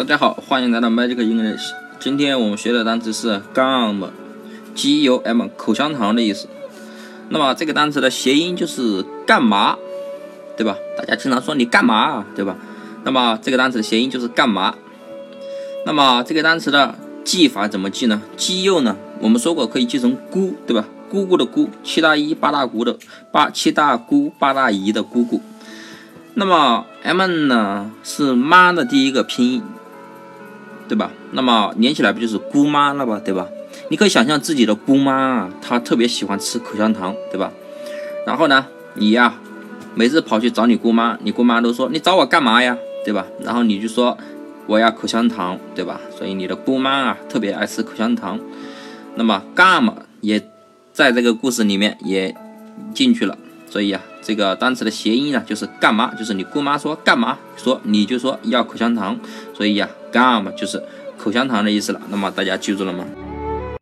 大家好，欢迎来到 Magic English。今天我们学的单词是 gum，g u m，口香糖的意思。那么这个单词的谐音就是干嘛，对吧？大家经常说你干嘛，对吧？那么这个单词的谐音就是干嘛。那么这个单词的记法怎么记呢？记幼呢？我们说过可以记成姑，对吧？姑姑的姑，七大姨八大姑的八七大姑八大姨的姑姑。那么 m 呢是妈的第一个拼音。对吧？那么连起来不就是姑妈了吧？对吧？你可以想象自己的姑妈啊，她特别喜欢吃口香糖，对吧？然后呢，你呀，每次跑去找你姑妈，你姑妈都说你找我干嘛呀？对吧？然后你就说我要口香糖，对吧？所以你的姑妈啊，特别爱吃口香糖。那么 gum 也在这个故事里面也进去了。所以啊，这个单词的谐音呢，就是干嘛？就是你姑妈说干嘛，说你就说要口香糖。所以呀，gum 就是口香糖的意思了。那么大家记住了吗？